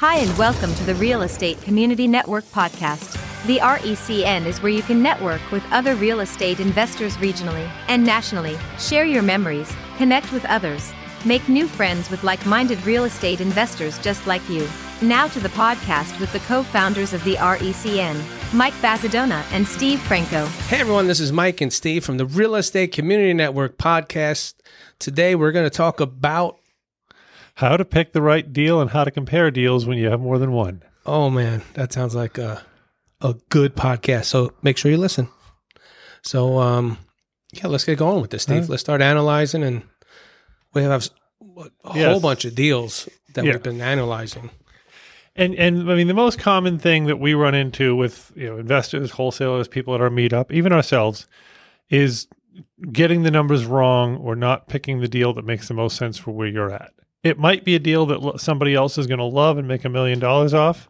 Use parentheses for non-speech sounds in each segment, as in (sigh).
Hi, and welcome to the Real Estate Community Network podcast. The RECN is where you can network with other real estate investors regionally and nationally, share your memories, connect with others, make new friends with like minded real estate investors just like you. Now to the podcast with the co founders of the RECN, Mike Bazadona and Steve Franco. Hey everyone, this is Mike and Steve from the Real Estate Community Network podcast. Today we're going to talk about how to pick the right deal and how to compare deals when you have more than one. oh man, that sounds like a a good podcast. So make sure you listen. So um yeah, let's get going with this, Steve. Huh? Let's start analyzing and we have a whole Yes. bunch of deals that Yeah. we've been analyzing. And and I mean the most common thing that we run into with you know investors, wholesalers, people at our meetup, even ourselves, is getting the numbers wrong or not picking the deal that makes the most sense for where you're at. It might be a deal that somebody else is going to love and make a million dollars off.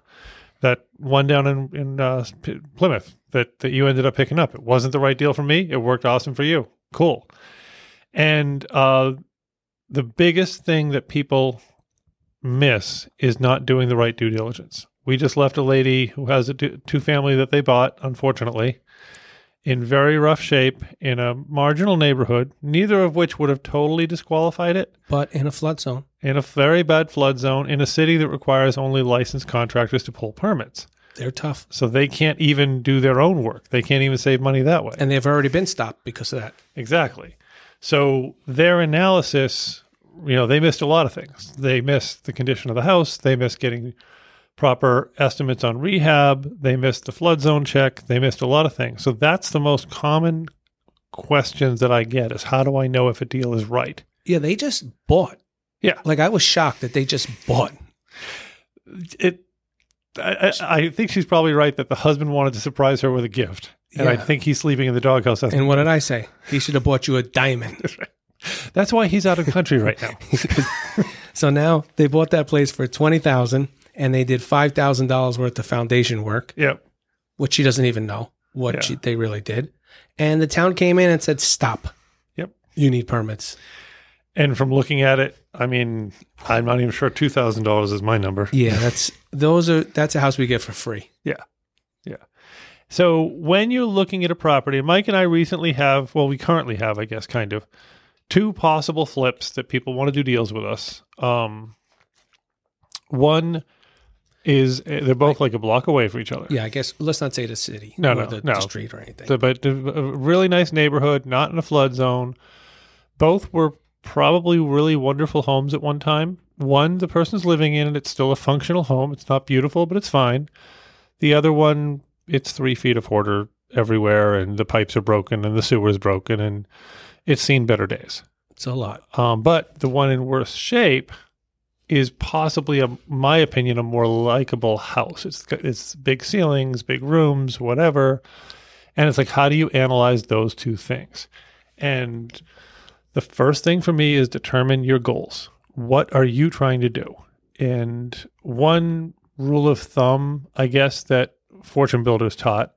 That one down in in uh, Plymouth that that you ended up picking up. It wasn't the right deal for me. It worked awesome for you. Cool. And uh, the biggest thing that people miss is not doing the right due diligence. We just left a lady who has a two family that they bought, unfortunately, in very rough shape in a marginal neighborhood, neither of which would have totally disqualified it But in a flood zone. in a very bad flood zone in a city that requires only licensed contractors to pull permits. They're tough. So they can't even do their own work. They can't even save money that way. And they've already been stopped because of that. Exactly. So their analysis, you know, they missed a lot of things. They missed the condition of the house. They missed getting proper estimates on rehab. They missed the flood zone check. They missed a lot of things. So that's the most common questions that I get is how do I know if a deal is right? Yeah, they just bought. Yeah. Like I was shocked that they just bought. It I, I I think she's probably right that the husband wanted to surprise her with a gift. And I think he's sleeping in the doghouse. And what did I say? He should have bought you a diamond. (laughs) that's why he's out of the country right now. (laughs) So now they bought that place for twenty thousand, and they did five thousand dollars worth of foundation work, yep. which she doesn't even know what Yeah. she, they really did. And the town came in and said, "Stop! Yep. You need permits." And from looking at it, I mean, I'm not even sure two thousand dollars is my number. Yeah, that's those are that's a house we get for free. Yeah, yeah. So when you're looking at a property, Mike and I recently have, well, we currently have, I guess, kind of two possible flips that people want to do deals with us. Um, one is eh, they're both like a block away from each other. Yeah, I guess let's not say the city, No, or no, the, no. the street or anything. But a really nice neighborhood, not in a flood zone. Both were probably really wonderful homes at one time. One, the person's living in it; it's still a functional home. It's not beautiful, but it's fine. The other one, it's three feet of water everywhere, and the pipes are broken, and the sewer's broken, and it's seen better days. it's a lot. Um, but the one in worse shape is possibly, a, my opinion, a more likable house. It's it's big ceilings, big rooms, whatever, and it's like, how do you analyze those two things? And the first thing for me is determine your goals. What are you trying to do? And one rule of thumb, I guess, that fortune builders taught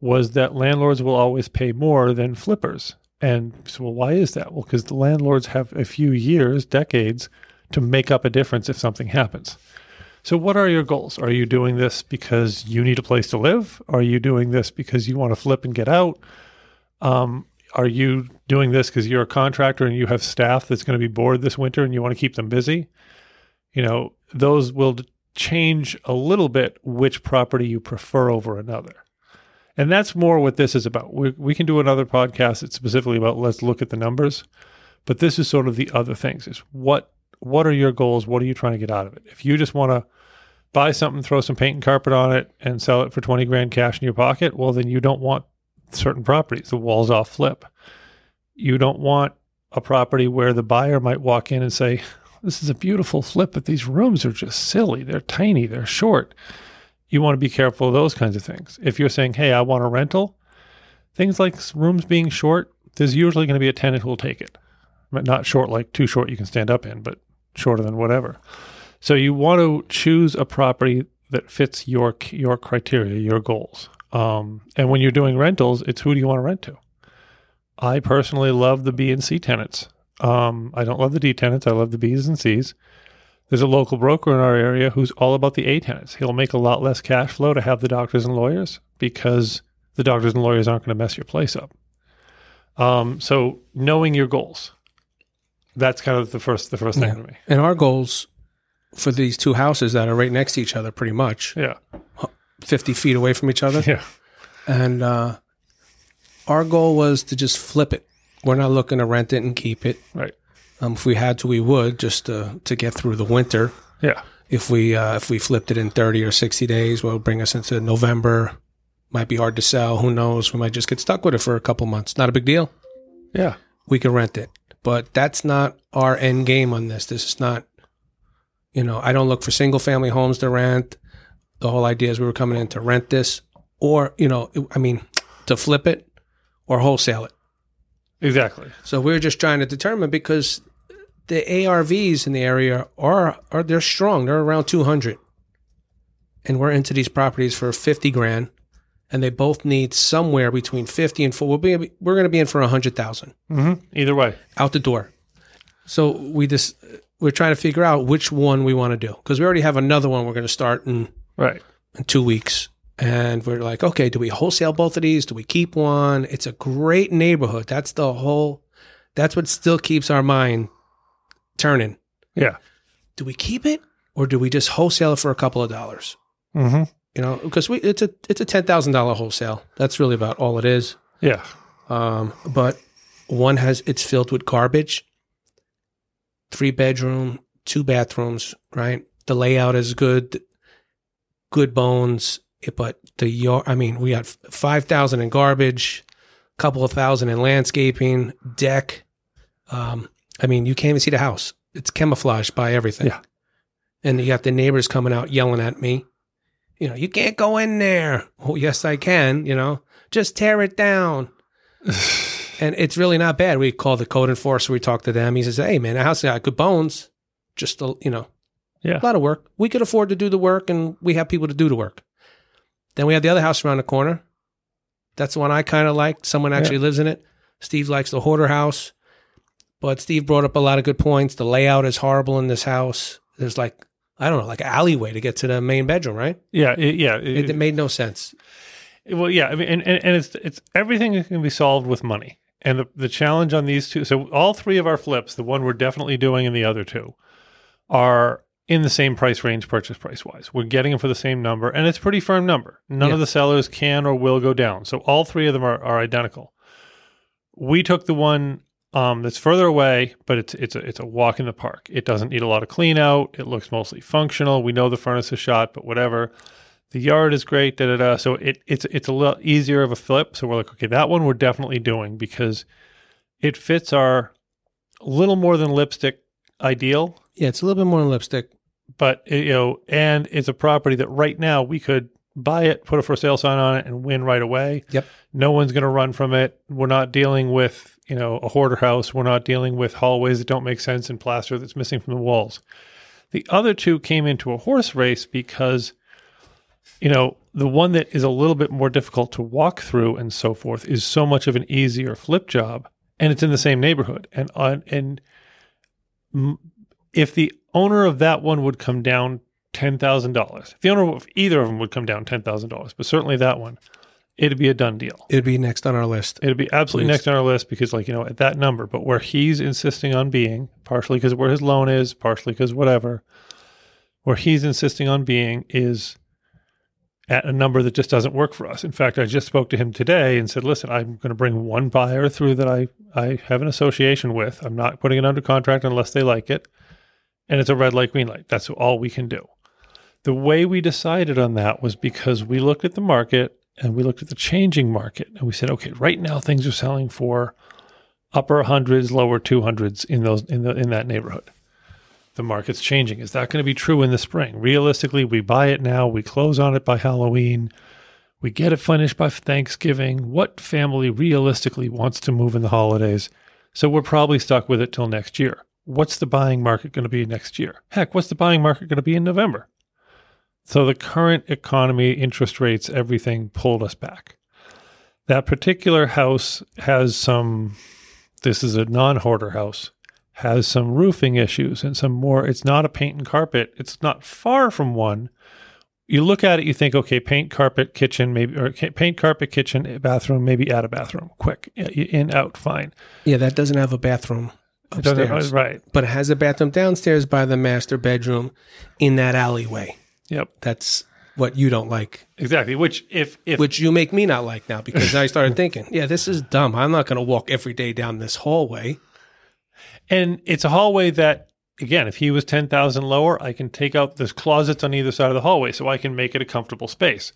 was that landlords will always pay more than flippers. And so, well, why is that? Well, because the landlords have a few years, decades, to make up a difference if something happens. So, what are your goals? Are you doing this because you need a place to live? Are you doing this because you want to flip and get out? Um, are you doing this because you're a contractor and you have staff that's going to be bored this winter and you want to keep them busy? You know, those will change a little bit which property you prefer over another. And that's more what this is about. We, we can do another podcast that's specifically about let's look at the numbers, but this is sort of the other things. Is what what are your goals? What are you trying to get out of it? If you just want to buy something, throw some paint and carpet on it, and sell it for twenty grand cash in your pocket, well, then you don't want certain properties. The walls off flip. You don't want a property where the buyer might walk in and say, "This is a beautiful flip, but these rooms are just silly. They're tiny. They're short." you want to be careful of those kinds of things. If you're saying, hey, I want a rental, things like rooms being short, there's usually going to be a tenant who will take it. But not short, like too short you can stand up in, but shorter than whatever. So you want to choose a property that fits your your criteria, your goals. Um, and when you're doing rentals, it's who do you want to rent to? I personally love the B and C tenants. Um, I don't love the D tenants. I love the B's and C's. There's a local broker in our area who's all about the A tenants. He'll make a lot less cash flow to have the doctors and lawyers because the doctors and lawyers aren't going to mess your place up. Um, so knowing your goals, that's kind of the first the first thing Yeah. to me. And our goals for these two houses that are right next to each other, pretty much Yeah, 50 feet away from each other. yeah, And uh, our goal was to just flip it. We're not looking to rent it and keep it. right. Um, if we had to, we would just to, to get through the winter. Yeah, If we uh, if we flipped it in 30 or 60 days, well, it'll bring us into November. Might be hard to sell. Who knows? We might just get stuck with it for a couple months. Not a big deal. yeah, we could rent it. But that's not our end game on this. This is not, you know, I don't look for single family homes to rent. The whole idea is we were coming in to rent this or, you know, I mean, to flip it or wholesale it. exactly. So we are just trying to determine because the ARVs in the area are, are they're strong. They're around 200. And we're into these properties for 50 grand and they both need somewhere between 50 and 4 we'll be we're going to be in for 100,000 hmm Either way, out the door. So we just we're trying to figure out which one we want to do because we already have another one we're going to start in right. in two weeks, and we're like, okay, do we wholesale both of these? Do we keep one? It's a great neighborhood. That's the whole. That's what still keeps our mind turning. Yeah. Do we keep it or do we just wholesale it for a couple of dollars? hmm You know, because we it's a it's a ten thousand dollar wholesale. That's really about all it is. Yeah. Um, but one has it's filled with garbage. Three bedroom, two bathrooms, right? The layout is good, good bones. But the yard, I mean, we got five thousand in garbage, couple of thousand in landscaping, deck. Um, I mean, you can't even see the house. It's camouflaged by everything. Yeah. And you got the neighbors coming out yelling at me. You know, you can't go in there. Oh, yes, I can. You know, just tear it down. (sighs) and it's really not bad. We call the code enforcer. We talk to them. He says, "Hey, man, the house got good bones. Just a, you know, Yeah. a lot of work. We could afford to do the work, and we have people to do the work." Then we have the other house around the corner. That's the one I kind of like. Someone actually lives in it. Steve likes the hoarder house, but Steve brought up a lot of good points. The layout is horrible in this house. There's like I don't know, like an alleyway to get to the main bedroom, right? Yeah. It, yeah. it- It, it made no sense. Well, yeah, I mean, and, and, and it's it's everything can be solved with money. And the the challenge on these two, so all three of our flips, the one we're definitely doing, and the other two, are in the same price range, purchase price wise. We're getting them for the same number, and it's a pretty firm number. None Yeah. of the sellers can or will go down. So all three of them are, are identical. We took the one um, that's further away, but it's it's a it's a walk in the park. It doesn't need a lot of clean out. It looks mostly functional. We know the furnace is shot, but whatever. The yard is great. Da da da. So it it's it's a little easier of a flip. So we're like, okay, that one we're definitely doing because it fits our little more than lipstick ideal, Yeah, it's a little bit more than lipstick. but it, you know, and it's a property that right now we could buy it, put a for sale sign on it, and win right away. Yep. No one's going to run from it. We're not dealing with you know a hoarder house. We're not dealing with hallways that don't make sense and plaster that's missing from the walls. The other two came into a horse race because you know the one that is a little bit more difficult to walk through and so forth is so much of an easier flip job, and it's in the same neighborhood. And on and if the owner of that one would come down ten thousand dollars, the owner of either of them would come down ten thousand dollars, but certainly that one, it'd be a done deal. It'd be next on our list. It'd be absolutely Please. next on our list because, like you know, at that number. But where he's insisting on being, partially because where his loan is, partially because whatever, where he's insisting on being is at a number that just doesn't work for us. In fact, I just spoke to him today and said, "Listen, I'm going to bring one buyer through that I I have an association with. I'm not putting it under contract unless they like it, and it's a red light, green light. That's all we can do." The way we decided on that was because we looked at the market and we looked at the changing market and we said, okay, right now things are selling for upper hundreds, lower two hundreds in those in the in that neighborhood. The market's changing. Is that going to be true in the spring? Realistically, we buy it now, we close on it by Halloween, we get it finished by Thanksgiving. What family realistically wants to move in the holidays? So we're probably stuck with it till next year. What's the buying market going to be next year? Heck, what's the buying market going to be in November? So the current economy, interest rates, everything pulled us back. That particular house has some, this is a non hoarder house, has some roofing issues and some more. It's not a paint and carpet. It's not far from one. You look at it, you think, okay, paint, carpet, kitchen, maybe, or paint, carpet, kitchen, eh, bathroom, maybe add a bathroom, quick, in, out, fine. Yeah, that doesn't have a bathroom upstairs, right? but it has a bathroom downstairs by the master bedroom in that alleyway. Yep, That's what you don't like, exactly. Which, if if which you make me not like now because I started (laughs) thinking, yeah, this is dumb. I'm not going to walk every day down this hallway. And it's a hallway that, again, if he was 10,000 lower, I can take out there's closets on either side of the hallway so I can make it a comfortable space.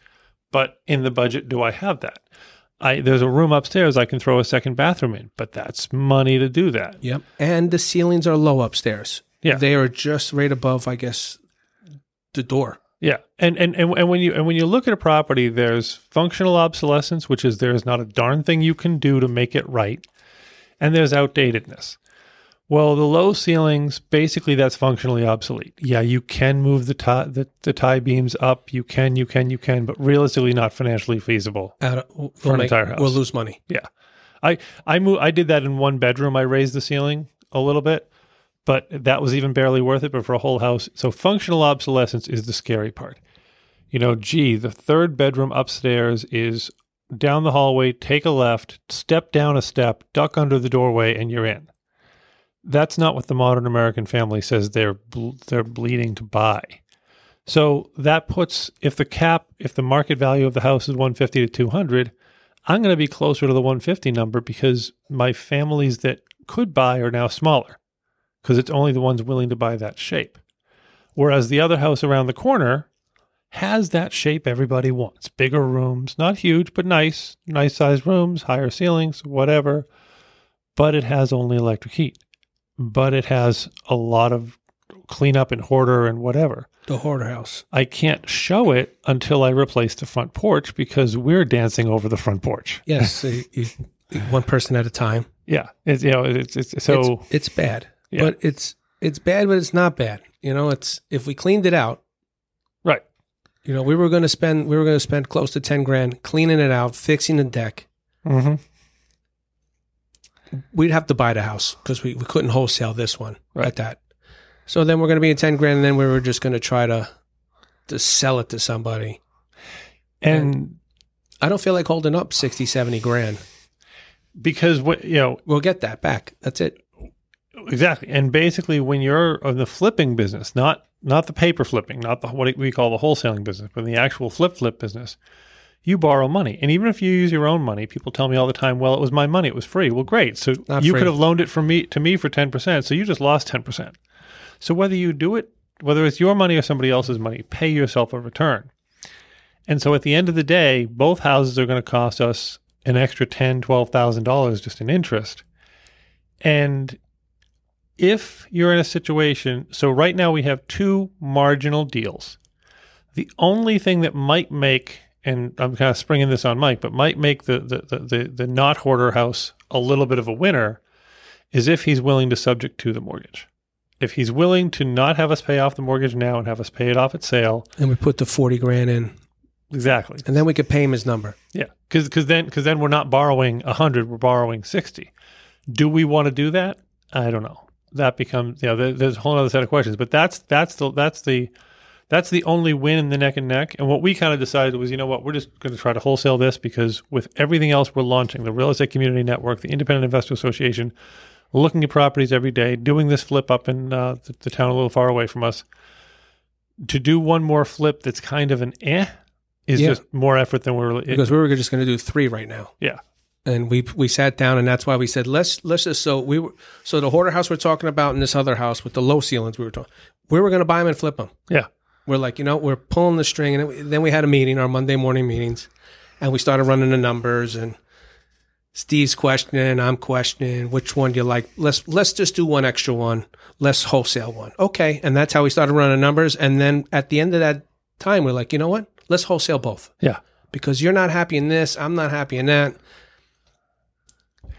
But in the budget, do I have that? I, there's a room upstairs I can throw a second bathroom in, but that's money to do that. Yep. And the ceilings are low upstairs. Yeah. They are just right above, I guess, the door. Yeah. And, and, and, and when you, and when you look at a property, there's functional obsolescence, which is there's not a darn thing you can do to make it right. And there's outdatedness. Well, the low ceilings, basically that's functionally obsolete. Yeah, you can move the tie, the, the tie beams up. You can, you can, you can, but realistically not financially feasible. Out we'll For an entire house. We'll lose money. Yeah. I, I moved, I did that in one bedroom. I raised the ceiling a little bit, but that was even barely worth it. But for a whole house, so functional obsolescence is the scary part. You know, gee, the third bedroom upstairs is down the hallway, take a left, step down a step, duck under the doorway, and you're in. That's not what the modern American family says they're they're bleeding to buy. So that puts if the cap if the market value of the house is 150 to 200, I'm going to be closer to the 150 number because my families that could buy are now smaller because it's only the ones willing to buy that shape. Whereas the other house around the corner has that shape everybody wants. Bigger rooms, not huge, but nice, nice sized rooms, higher ceilings, whatever. But it has only electric heat. But it has a lot of cleanup and hoarder and whatever. The hoarder house. I can't show it until I replace the front porch because we're dancing over the front porch. Yes. (laughs) one person at a time. Yeah, it's you know it's, it's so it's, it's bad, Yeah. but it's it's bad, but it's not bad. You know, it's if we cleaned it out. right. You know, we were going to spend we were going to spend close to ten grand cleaning it out, fixing the deck. Mm-hmm. We'd have to buy the house because we, we couldn't wholesale this one Right. at that. So then we're going to be in ten grand, and then we were just going to try to to sell it to somebody. And I don't feel like holding up 60, 70 grand. because what you know We'll get that back. That's it. Exactly, and basically when you're in the flipping business, not not the paper flipping, not the what we call the wholesaling business, but the actual flip flip business, you borrow money, and even if you use your own money, people tell me all the time, "Well, it was my money; it was free." Well, great. So Not you free. could have loaned it from me to me for ten percent, so you just lost ten percent. So whether you do it, whether it's your money or somebody else's money, pay yourself a return. And so at the end of the day, both houses are going to cost us an extra ten, twelve thousand dollars just in interest. And if you're in a situation, so right now we have two marginal deals. The only thing that might make, and I'm kind of springing this on Mike, but might make the the the, the, the not hoarder house a little bit of a winner, is if he's willing to subject to the mortgage. If he's willing to not have us pay off the mortgage now and have us pay it off at sale, And we put the 40 grand in, exactly. and then we could pay him his number. Yeah, because then because then we're not borrowing a hundred, we're borrowing sixty. Do we want to do that? I don't know. That becomes you know there, there's a whole other set of questions. But that's that's the that's the that's the only win in the neck and neck. And what we kind of decided was, you know what, we're just going to try to wholesale this because with everything else we're launching, the Real Estate Community Network, the Independent Investor Association, looking at properties every day, doing this flip up in uh, the, the town a little far away from us. To do one more flip that's kind of an eh is Yeah. just more effort than we're Because we were just going to do three right now. yeah. And we we sat down and that's why we said let's let's just so we were so the hoarder house we're talking about and this other house with the low ceilings we were talking we were going to buy them and flip them. Yeah. we're like you know we're pulling the string and then we, then we had a meeting our monday morning meetings and we started running the numbers and steve's questioning i'm questioning which one do you like? Let's let's just do one extra one. Let's wholesale one. Okay. And that's how we started running numbers. And then at the end of that time we're like you know what? Let's wholesale both. Yeah. because you're not happy in this, I'm not happy in that.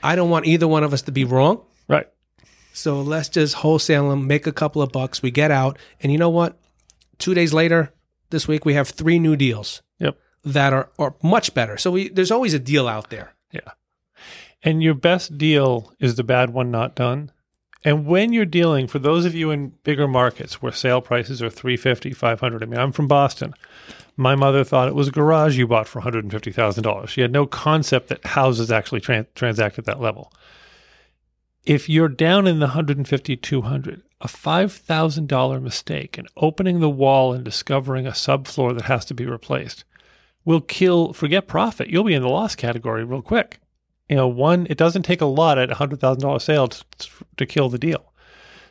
I don't want either one of us to be wrong. Right. So let's just wholesale them, make a couple of bucks. We get out. And you know what? Two days later, this week, we have three new deals Yep. that are, are much better. So we, there's always a deal out there. Yeah. And your best deal is the bad one not done. And when you're dealing, for those of you in bigger markets where sale prices are 350, 500, I mean, I'm from Boston. My mother thought it was a garage you bought for $150,000. She had no concept that houses actually tran- transact at that level. If you're down in the 150, 200, a $5,000 mistake in opening the wall and discovering a subfloor that has to be replaced will kill, forget profit. You'll be in the loss category real quick. You know, one, it doesn't take a lot at a $100,000 sale to, to kill the deal.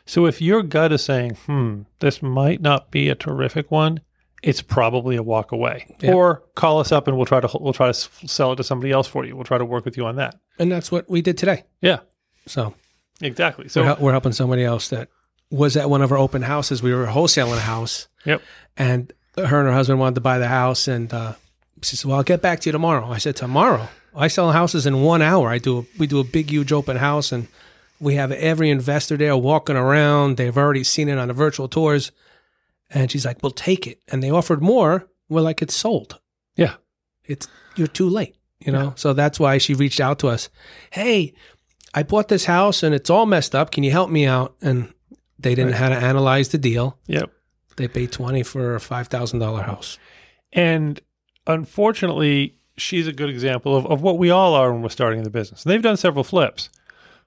So if your gut is saying, hmm, this might not be a terrific one, it's probably a walk away. Yeah. Or call us up and we'll try to we'll try to sell it to somebody else for you. We'll try to work with you on that. And that's what we did today. Yeah, So, exactly. we're, So we're helping somebody else that was at one of our open houses. We were wholesaling a house, yep. and her and her husband wanted to buy the house. And uh, she said, "Well, I'll get back to you tomorrow." I said, "Tomorrow? I sell houses in one hour. I do. A, we do a big, huge open house, and we have every investor there walking around. They've already seen it on the virtual tours." And she's like, "We'll take it." And they offered more. We're like, "It's sold. Yeah. It's you're too late." You know. So that's why she reached out to us. Hey, I bought this house and it's all messed up. Can you help me out? And they didn't know how to analyze the deal. Yep. They paid twenty for a five thousand dollar house. And unfortunately, she's a good example of, of what we all are when we're starting in the business. And they've done several flips,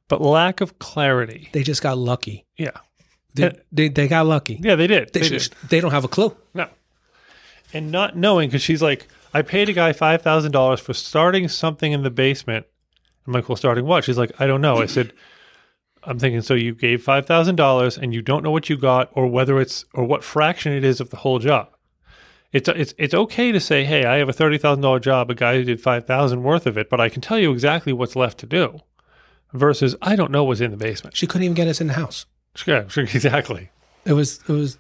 but lack of clarity. They just got lucky. Yeah. They, Uh, they, they got lucky. Yeah, they did. They, They, did. they don't have a clue. No. And not knowing, because she's like, I paid a guy $5,000 for starting something in the basement. I'm like, well, starting what? She's like, I don't know. I said, (laughs) I'm thinking, so you gave $5,000 and you don't know what you got or whether it's, or what fraction it is of the whole job. It's, it's, it's okay to say, hey, I have a $30,000 job, a guy who did 5000 worth of it, but I can tell you exactly what's left to do versus I don't know what's in the basement. She couldn't even get us in the house. Yeah, (laughs) sure, exactly. It was it was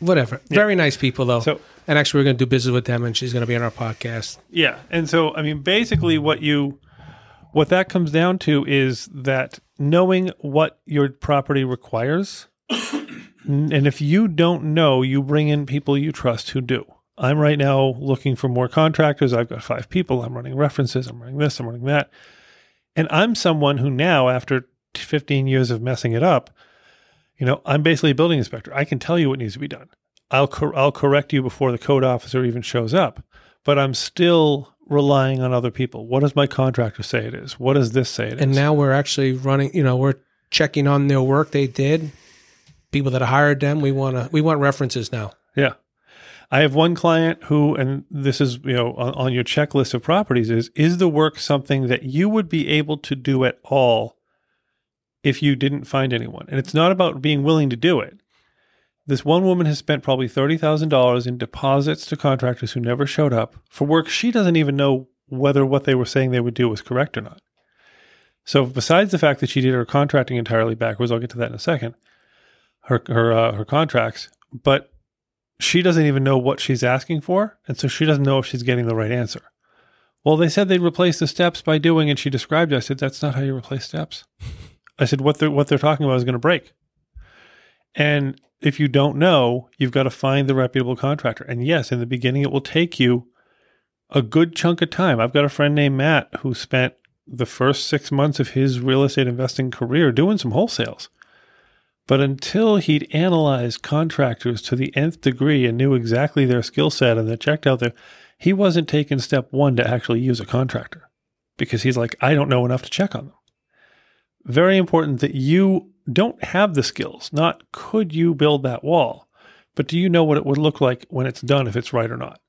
whatever. Very nice people though. So- and actually, we're going to do business with them, and she's going to be on our podcast. Yeah, and so I mean, basically, what you what that comes down to is that knowing what your property requires, (coughs) and if you don't know, you bring in people you trust who do. I'm right now looking for more contractors. I've got five people. I'm running references. I'm running this. I'm running that, and I'm someone who now, after 15 years of messing it up, you know, I'm basically a building inspector. I can tell you what needs to be done. I'll cor- I'll correct you before the code officer even shows up but I'm still relying on other people. What does my contractor say it is? What does this say it is? And now we're actually running. You know, we're checking on their work they did. People that hired them, we want to we want references now. yeah. I have one client who, and this is, you know, on, on your checklist of properties is, is the work something that you would be able to do at all if you didn't find anyone? And it's not about being willing to do it. This one woman has spent probably $30,000 in deposits to contractors who never showed up for work she doesn't even know whether what they were saying they would do was correct or not. So, besides the fact that she did her contracting entirely backwards, I'll get to that in a second, her, her, uh, her contracts, but she doesn't even know what she's asking for. And so she doesn't know if she's getting the right answer. Well, they said they'd replace the steps by doing, and she described it. I said, that's not how you replace steps. (laughs) I said, what they're, what they're talking about is going to break. And if you don't know, you've got to find the reputable contractor. And yes, in the beginning, it will take you a good chunk of time. I've got a friend named Matt who spent the first six months of his real estate investing career doing some wholesales. But until he'd analyzed contractors to the nth degree and knew exactly their skill set and they checked out there, he wasn't taking step one to actually use a contractor because he's like, I don't know enough to check on them. Very important that you don't have the skills. Not could you build that wall, but do you know what it would look like when it's done if it's right or not?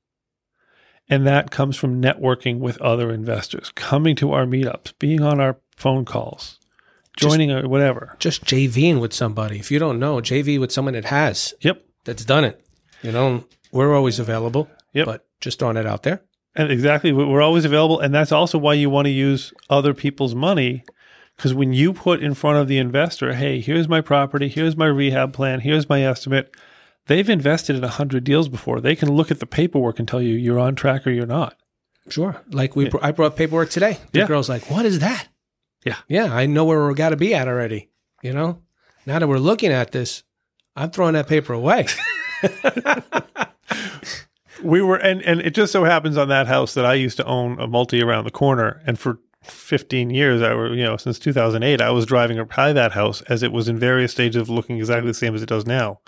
And that comes from networking with other investors, coming to our meetups, being on our phone calls, joining or whatever. Just JVing with somebody. If you don't know, JV with someone that has Yep. that's done it. You know, we're always available. Yep. But just throwing it out there. And exactly, we- we're always available, and that's also why you want to use other people's money, because when you put in front of the investor, "Hey, here's my property, here's my rehab plan, here's my estimate," they've invested in a hundred deals before. They can look at the paperwork and tell you you're on track or you're not. Sure. Like we, br- I brought paperwork today. The Yeah. girl's like, "What is that?" Yeah. Yeah, I know where we're got to be at already. You know, now that we're looking at this, I'm throwing that paper away. (laughs) We were, and and it just so happens on that house that I used to own a multi around the corner, and for 15 years, I were, you know, since 2008, I was driving by that house as it was in various stages of looking exactly the same as it does now.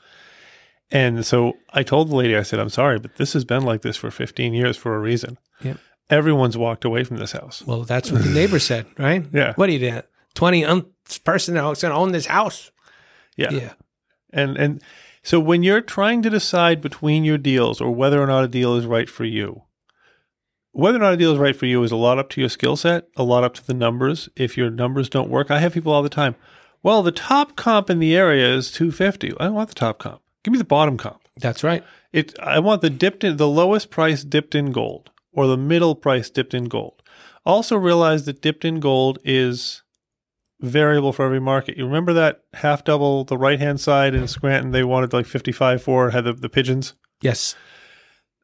And so I told the lady, I said, I'm sorry, but this has been like this for 15 years for a reason. Yep. Everyone's walked away from this house. Well, that's what the neighbor said, right? Yeah. What are you doing? 20 un- person that's going to own this house. Yeah. Yeah. And and so when you're trying to decide between your deals or whether or not a deal is right for you, whether or not a deal is right for you is a lot up to your skill set, a lot up to the numbers. If your numbers don't work, I have people all the time. Well, the top comp in the area is 250. I don't want the top comp. Give me the bottom comp. That's right. It I want the dipped in the lowest price dipped in gold or the middle price dipped in gold. Also realize that dipped in gold is variable for every market. You remember that half double, the right hand side in Scranton, they wanted like 55 for, had the, the pigeons? Yes.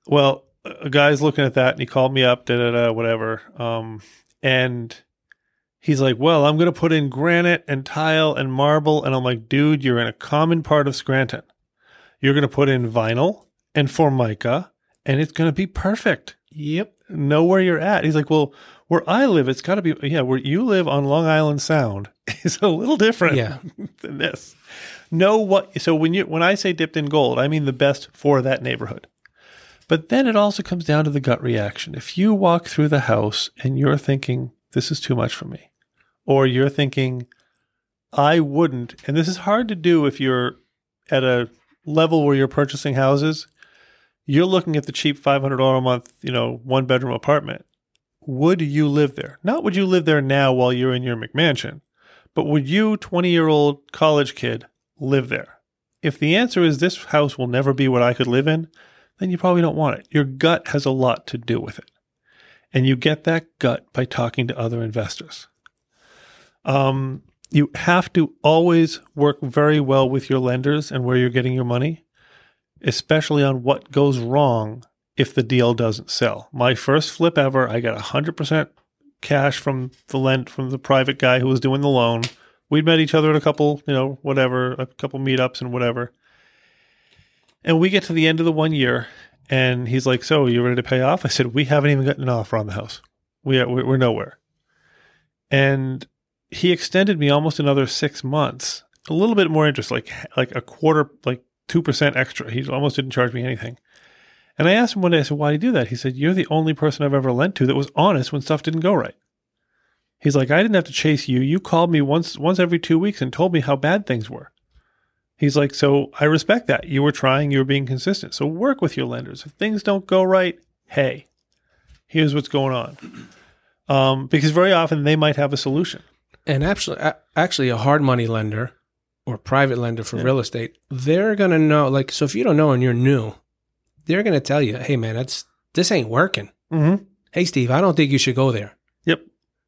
Well, a guy's looking at that and he called me up, da da da, whatever. Um, and he's like, Well, I'm going to put in granite and tile and marble. And I'm like, Dude, you're in a common part of Scranton. You're going to put in vinyl and formica, and it's going to be perfect. Yep. Know where you're at. He's like, Well, where I live, it's got to be, yeah, where you live on Long Island Sound (laughs) is a little different Yeah. (laughs) than this. Know what, so when you, when I say dipped in gold, I mean the best for that neighborhood. But then it also comes down to the gut reaction. If you walk through the house and you're thinking, this is too much for me, or you're thinking, I wouldn't, and this is hard to do if you're at a level where you're purchasing houses, you're looking at the cheap $500 a month, you know, one bedroom apartment. Would you live there? Not would you live there now while you're in your McMansion, but would you, 20 year old college kid, live there? If the answer is this house will never be what I could live in, then you probably don't want it. Your gut has a lot to do with it. And you get that gut by talking to other investors. Um, you have to always work very well with your lenders and where you're getting your money, especially on what goes wrong if the deal doesn't sell. My first flip ever, I got 100% cash from the lend from the private guy who was doing the loan. We'd met each other at a couple, you know, whatever, a couple meetups and whatever. And we get to the end of the one year, and he's like, "So you ready to pay off?" I said, "We haven't even gotten an offer on the house. We uh, are, we're nowhere." And he extended me almost another six months, a little bit more interest, like like a quarter, like two percent extra. He almost didn't charge me anything. And I asked him one day, I said, "Why do you do that?" He said, "You're the only person I've ever lent to that was honest when stuff didn't go right." He's like, "I didn't have to chase you. You called me once once every two weeks and told me how bad things were." He's like, so I respect that. You were trying, you were being consistent. So work with your lenders. If things don't go right, hey, here's what's going on. (clears throat) Um, because very often they might have a solution. And actually, a- actually, a hard money lender or private lender for Yeah. real estate, they're gonna know. Like, so if you don't know and you're new, they're gonna tell you, "Hey, man, that's this ain't working." Mm-hmm. Hey, Steve, I don't think you should go there. Yep.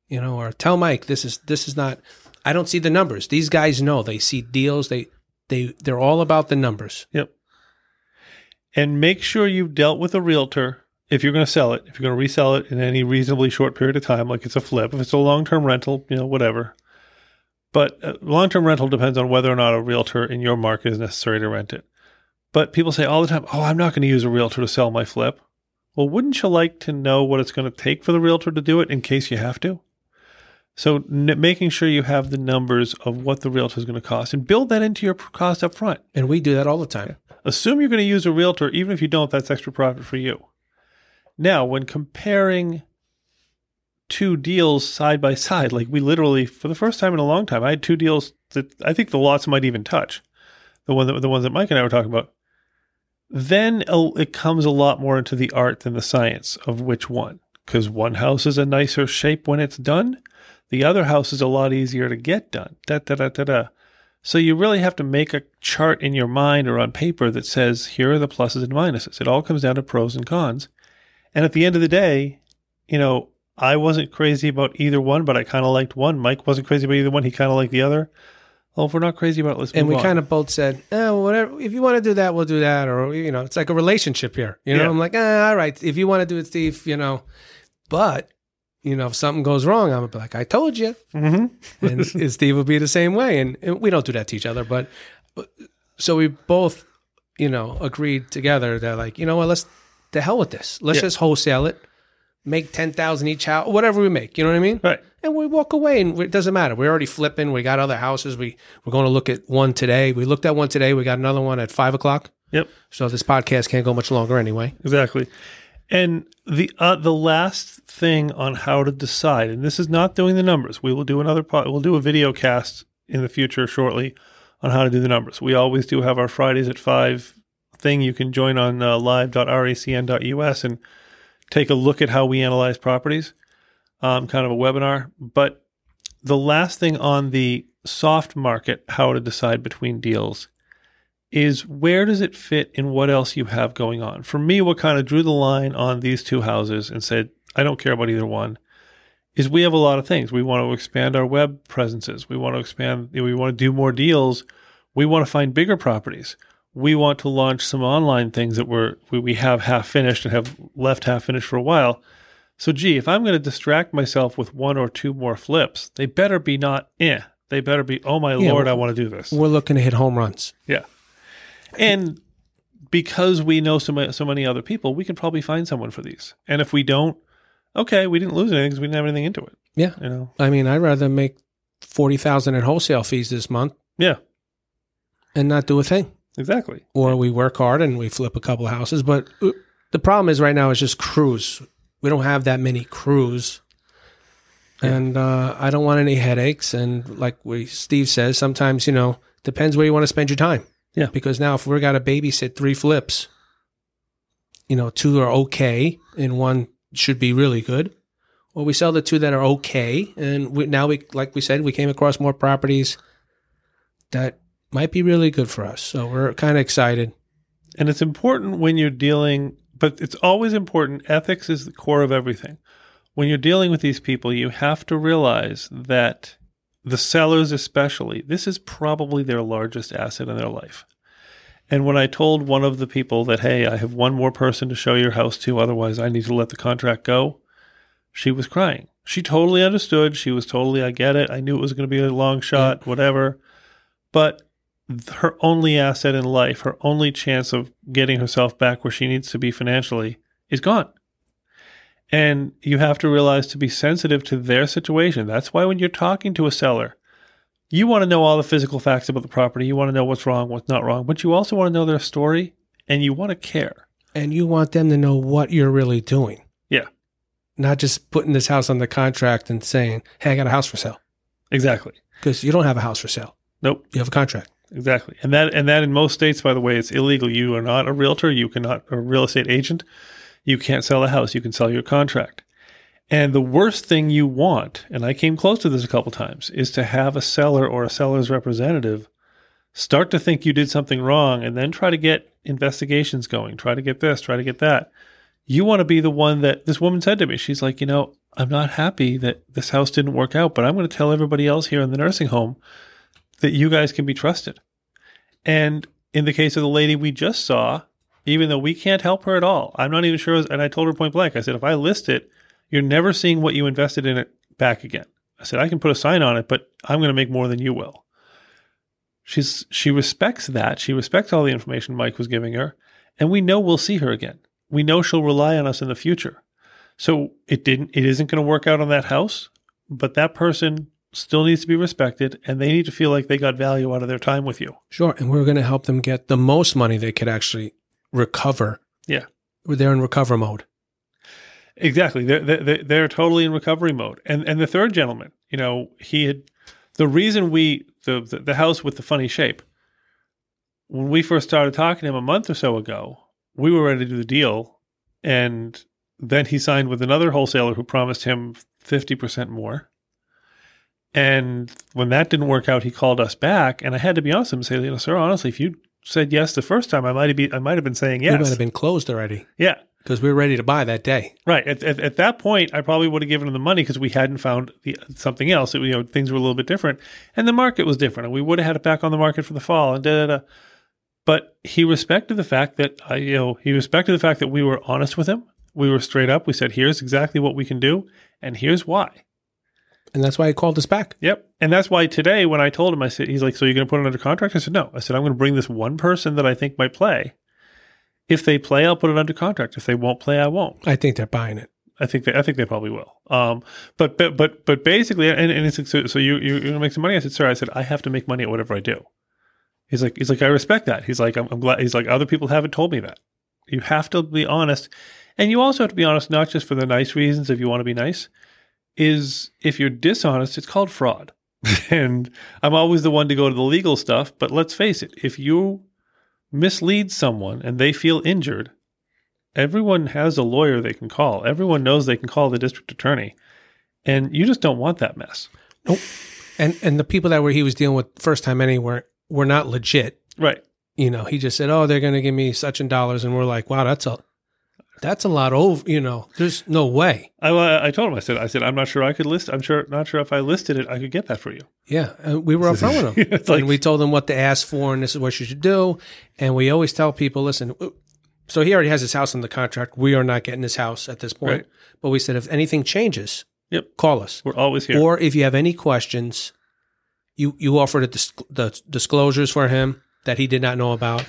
You know, or tell Mike this is this is not. I don't see the numbers. These guys know. They see deals. They they they're all about the numbers. Yep. And make sure you've dealt with a realtor if you're going to sell it, if you're going to resell it in any reasonably short period of time, like it's a flip. If it's a long term rental, you know, whatever. But uh, long term rental depends on whether or not a realtor in your market is necessary to rent it. But people say all the time, oh, I'm not going to use a realtor to sell my flip. Well, wouldn't you like to know what it's going to take for the realtor to do it in case you have to? So n- making sure you have the numbers of what the realtor is going to cost and build that into your cost up front. And we do that all the time. Assume you're going to use a realtor, even if you don't, that's extra profit for you. Now, when comparing two deals side by side, like we literally, for the first time in a long time, I had two deals that I think the lots might even touch. The one that the ones that Mike and I were talking about. Then it comes a lot more into the art than the science of which one, because one house is a nicer shape when it's done, the other house is a lot easier to get done. Da da da da da. So you really have to make a chart in your mind or on paper that says here are the pluses and minuses. It all comes down to pros and cons. And at the end of the day, you know, I wasn't crazy about either one, but I kind of liked one. Mike wasn't crazy about either one. He kind of liked the other. Well, if we're not crazy about it, let's and we kind of both said, well, whatever. If you want to do that, we'll do that. Or you know, it's like a relationship here. You know, Yeah. I'm like, eh, all right. If you want to do it, Steve, you know, but you know, if something goes wrong, I'm gonna be like, I told you. Mhm. (laughs) and, and Steve will be the same way. And, and we don't do that to each other, but, but so we both, you know, agreed together that like, you know what, let's the hell with this. Let's Yeah. just wholesale it, make ten thousand each house, whatever we make. You know what I mean? Right. and we walk away, and it doesn't matter. We're already flipping. We got other houses. We we're going to look at one today. We looked at one today. We got another one at five o'clock. Yep. So this podcast can't go much longer anyway. Exactly. And the uh, the last thing on how to decide, and this is not doing the numbers. We will do another. Po- we'll do a video cast in the future shortly on how to do the numbers. We always do have our Fridays at five thing. You can join on uh, live.recn.us and take a look at how we analyze properties. Um, kind of a webinar. But the last thing on the soft market, how to decide between deals, is where does it fit in what else you have going on? For me, what kind of drew the line on these two houses and said, I don't care about either one, is we have a lot of things. We want to expand our web presences. We want to expand, we want to do more deals. We want to find bigger properties. We want to launch some online things that we're, we, we have half finished and have left half finished for a while. So, gee, if I'm going to distract myself with one or two more flips, they better be not eh. They better be, oh my Yeah, lord, I want to do this. We're looking to hit home runs. Yeah. And because we know so many, so many other people, we can probably find someone for these. And if we don't, okay, we didn't lose anything because we didn't have anything into it. Yeah. You know? I mean, I'd rather make forty thousand in wholesale fees this month Yeah, and not do a thing. exactly. Or we work hard and we flip a couple of houses. But uh, the problem is right now is just crews. We don't have that many crews. And uh, I don't want any headaches. And like we Steve says, sometimes, you know, depends where you want to spend your time. Yeah. Because now if we're got to babysit three flips, you know, two are okay and one should be really good. Well, we sell the two that are okay. And we, now we, like we said, we came across more properties that might be really good for us. So we're kind of excited. And it's important when you're dealing, but it's always important. Ethics is the core of everything. When you're dealing with these people, you have to realize that the sellers, especially, this is probably their largest asset in their life. And when I told one of the people that, hey, I have one more person to show your house to, otherwise I need to let the contract go, she was crying. She totally understood. She was totally, I get it. I knew it was going to be a long shot, whatever. But her only asset in life, her only chance of getting herself back where she needs to be financially, is gone. And you have to realize to be sensitive to their situation. That's why when you're talking to a seller, you want to know all the physical facts about the property. You want to know what's wrong, what's not wrong, but you also want to know their story and you want to care. And you want them to know what you're really doing. Yeah. Not just putting this house on the contract and saying, hey, I got a house for sale. Exactly. Because you don't have a house for sale. Nope. You have a contract. Exactly. And that and that in most states, by the way, it's illegal. You are not a realtor. You cannot a real estate agent. You can't sell a house. You can sell your contract. And the worst thing you want, and I came close to this a couple times, is to have a seller or a seller's representative start to think you did something wrong and then try to get investigations going, try to get this, try to get that. You want to be the one that this woman said to me. She's like, you know, I'm not happy that this house didn't work out, but I'm going to tell everybody else here in the nursing home that you guys can be trusted. And in the case of the lady we just saw, even though we can't help her at all, I'm not even sure. And I told her point blank, I said, if I list it, you're never seeing what you invested in it back again. I said, I can put a sign on it, but I'm going to make more than you will. She's she respects that. She respects all the information Mike was giving her, and we know we'll see her again. We know she'll rely on us in the future. So it didn't it isn't going to work out on that house, but that person still needs to be respected and they need to feel like they got value out of their time with you. Sure. And we're going to help them get the most money they could actually recover. Yeah. They're in recover mode. Exactly. They're, they're, they're totally in recovery mode. And and the third gentleman, you know, he had the reason we the, the the house with the funny shape. When we first started talking to him a month or so ago, we were ready to do the deal, and then he signed with another wholesaler who promised him fifty percent more. And when that didn't work out, he called us back, and I had to be honest with him and say, you know, sir, honestly, if you said yes the first time, I might have been I might have been saying yes. We might have been closed already yeah. because we were ready to buy that day. Right. At, at, at that point, I probably would have given him the money because we hadn't found the, something else. It, you know, things were a little bit different, and the market was different, and we would have had it back on the market for the fall, and da da da. But he respected the fact that I, you know, he respected the fact that we were honest with him. We were straight up. We said, "Here's exactly what we can do, and here's why." And that's why he called us back. Yep. And that's why today, when I told him, I said, "He's like, so you're going to put it under contract?" I said, "No." I said, "I'm going to bring this one person that I think might play. If they play, I'll put it under contract. If they won't play, I won't." I think they're buying it. I think they, I think they probably will. Um, but but but but basically, and, and it's like, so, so you you're gonna make some money. I said, sir, I said I have to make money at whatever I do. He's like he's like I respect that. He's like I'm, I'm glad. He's like other people haven't told me that. You have to be honest, and you also have to be honest not just for the nice reasons if you want to be nice. Is if you're dishonest, it's called fraud. (laughs) and I'm always the one to go to the legal stuff. But let's face it, if you mislead someone and they feel injured, everyone has a lawyer they can call. Everyone knows they can call the district attorney. And you just don't want that mess. Nope. And and the people that were he was dealing with first time anywhere were not legit. Right. You know, he just said, "Oh, they're going to give me such and dollars," and we're like, "Wow, that's a that's a lot over." You know, there's no way. I, I told him, I said, I said, I'm not sure I could list. I'm sure, not sure if I listed it, I could get that for you. Yeah, uh, we were upfront (laughs) with him, like- and we told him what to ask for, and this is what you should do. And we always tell people, listen. uh, So he already has his house in the contract. We are not getting his house at this point. Right. But we said, if anything changes, Yep. call us. We're always here. Or if you have any questions, you you offered dis- the disclosures for him that he did not know about.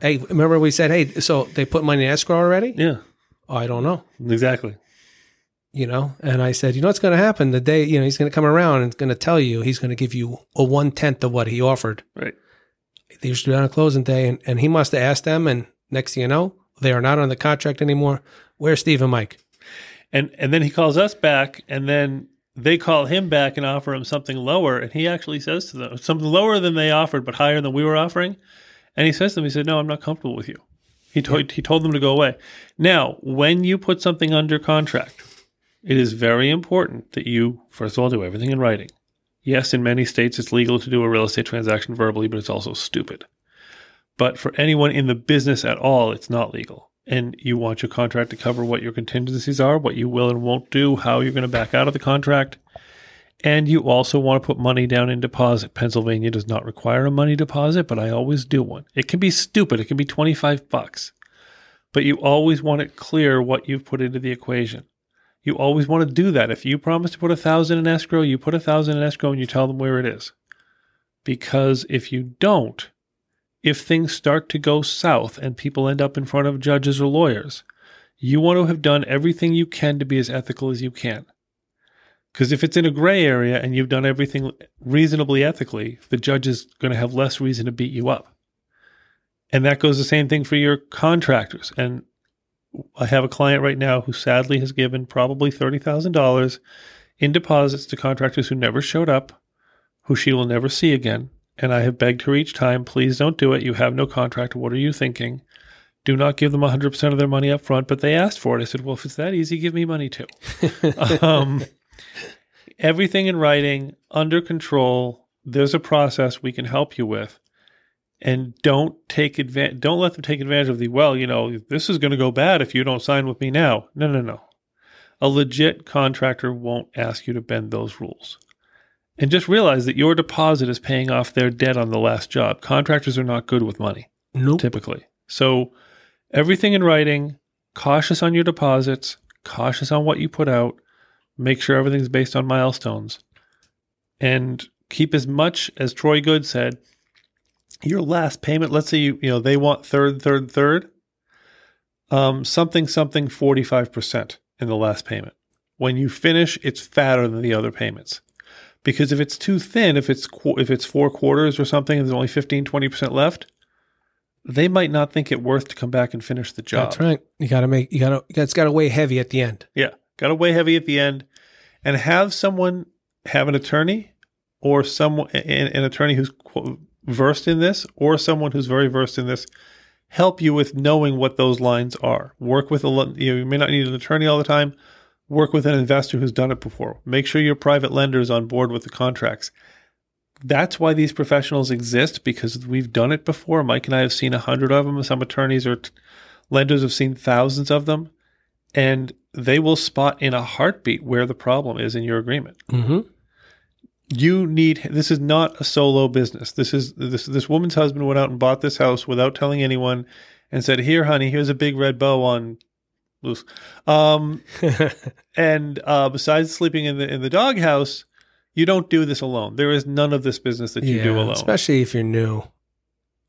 Hey, remember we said, hey, so they put money in escrow already? yeah, I don't know. exactly. You know, and I said, you know what's going to happen the day you know he's going to come around and going to tell you he's going to give you a one tenth of what he offered. Right. They used to do on a closing day, and, and he must have asked them, and next thing you know, they are not on the contract anymore. Where's Steve and Mike? And, and then he calls us back and then they call him back and offer him something lower. And he actually says to them something lower than they offered, but higher than we were offering. And he says to them, he said, no, I'm not comfortable with you. He told, he told them to go away. Now, when you put something under contract, it is very important that you, first of all, do everything in writing. Yes, in many states, it's legal to do a real estate transaction verbally, but it's also stupid. But for anyone in the business at all, it's not legal. And you want your contract to cover what your contingencies are, what you will and won't do, how you're going to back out of the contract. And you also want to put money down in deposit. Pennsylvania does not require a money deposit, but I always do one. It can be stupid. It can be 25 bucks. But you always want it clear what you've put into the equation. You always want to do that. If you promise to put a thousand in escrow, you put a thousand in escrow and you tell them where it is. Because if you don't, if things start to go south and people end up in front of judges or lawyers, you want to have done everything you can to be as ethical as you can. Because if it's in a gray area and you've done everything reasonably ethically, the judge is going to have less reason to beat you up. And that goes the same thing for your contractors. And I have a client right now who sadly has given probably $30,000 in deposits to contractors who never showed up, who she will never see again. And I have begged her each time, please don't do it. You have no contract. What are you thinking? Do not give them 100% of their money up front. But they asked for it. I said, well, if it's that easy, give me money too. (laughs) um, everything in writing, under control. There's a process we can help you with. And don't take advantage. Don't let them take advantage of the. Well, you know, this is going to go bad if you don't sign with me now. No, no, no. A legit contractor won't ask you to bend those rules. And just realize that your deposit is paying off their debt on the last job. Contractors are not good with money Nope. typically. So everything in writing, cautious on your deposits, cautious on what you put out, make sure everything's based on milestones. And keep as much as Troy Good said, your last payment, let's say you you know they want third, third, third, um, something, something 45% in the last payment. When you finish, it's fatter than the other payments. Because if it's too thin, if it's qu- if it's four quarters or something, and there's only 15, 20% left, they might not think it worth to come back and finish the job. That's right. You got to make you got to it's got to weigh heavy at the end. Yeah, got to weigh heavy at the end, and have someone have an attorney or someone an, an attorney who's versed in this, or someone who's very versed in this, help you with knowing what those lines are. Work with a you, know, you may not need an attorney all the time. Work with an investor who's done it before. Make sure your private lender is on board with the contracts. That's why these professionals exist because we've done it before. Mike and I have seen a hundred of them. Some attorneys or t- lenders have seen thousands of them, and they will spot in a heartbeat where the problem is in your agreement. Mm-hmm. You need this is not a solo business. This is this this woman's husband went out and bought this house without telling anyone, and said, "Here, honey, here's a big red bow on loose." Um, (laughs) and uh, besides sleeping in the in the doghouse, you don't do this alone. There is none of this business that you do alone. especially if you're new.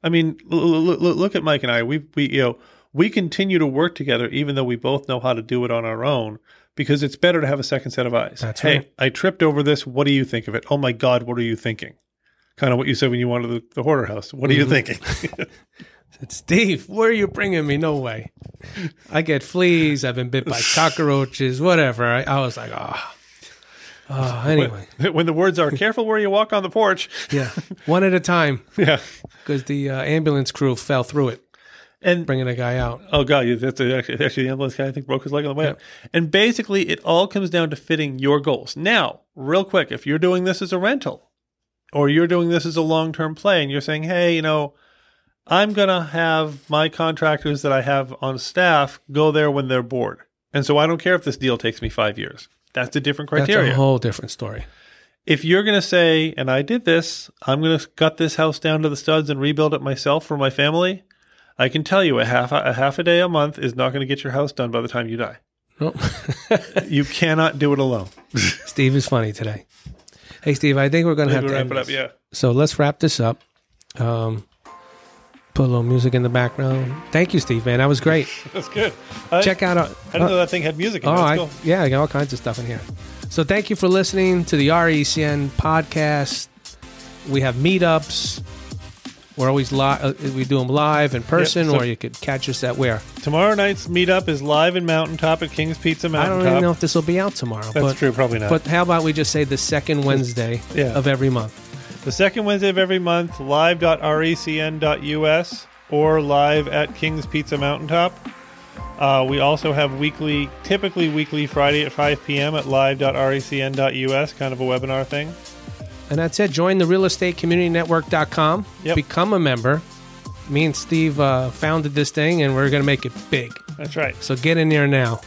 I mean, l- l- l- look at Mike and I. We we you know we continue to work together even though we both know how to do it on our own because it's better to have a second set of eyes. That's hey, right. I tripped over this. What do you think of it? Oh my God, what are you thinking? Kind of what you said when you wanted the, the hoarder house. What are you thinking? (laughs) Steve, where are you bringing me? No way. I get fleas. I've been bit by (laughs) cockroaches, whatever. I, I was like, ah. Oh. anyway, (laughs) when the words are careful where you walk on the porch. yeah, one at a time Yeah. because the uh, ambulance crew fell through it, And bringing a guy out. Oh god, yeah, that's actually, actually the ambulance guy. I think broke his leg on the way up. And basically, it all comes down to fitting your goals. Now, real quick, if you're doing this as a rental, or you're doing this as a long term play, and you're saying, hey, you know, I'm gonna have my contractors that I have on staff go there when they're bored, and so I don't care if this deal takes me five years. That's a different criteria. That's a whole different story. if you're going to say, and I did this, I'm going to gut this house down to the studs and rebuild it myself for my family. I can tell you a half a half a day a month is not going to get your house done by the time you die. Nope. (laughs) You cannot do it alone. (laughs) Steve is funny today. Hey, Steve, I think we're going to have to wrap it up. this. Yeah, So let's wrap this up. Um, put a little music in the background. Thank you, Steve, man. That was great. (laughs) that's good. I, Check out our. I didn't know that thing had music. In Oh, it. That's I, cool. yeah, I got all kinds of stuff in here. So thank you for listening to the RECN podcast. We have meetups. We're always live. Uh, we do them live in person, so- or you could catch us at where. Tomorrow night's meetup is live in Mountaintop at King's Pizza Mountain. I Mountaintop. don't even know if this will be out tomorrow. That's but, true. Probably not. But how about we just say the second Wednesday Yeah. of every month? the second Wednesday of every month, live.recn.us or live at King's Pizza Mountaintop. Uh, we also have weekly, typically weekly Friday at 5 p.m. at live.recn.us, kind of a webinar thing. And that's it. Join the realestateCommunityNetwork.com. Yep. Become a member. Me and Steve uh, founded this thing, and we're going to make it big. That's right. So get in there now.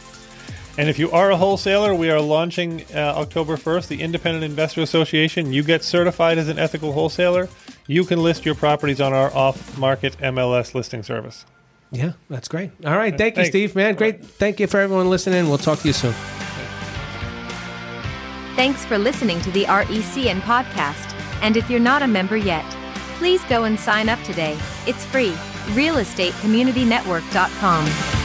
And if you are a wholesaler, we are launching uh, October 1st the Independent Investor Association. You get certified as an ethical wholesaler. You can list your properties on our off market MLS listing service. Yeah, that's great. All right. Thank you, Thanks. Steve, man. Great. Thank you for everyone listening. We'll talk to you soon. Thanks for listening to the RECN podcast. And if you're not a member yet, please go and sign up today. It's free. RealestateCommunityNetwork.com.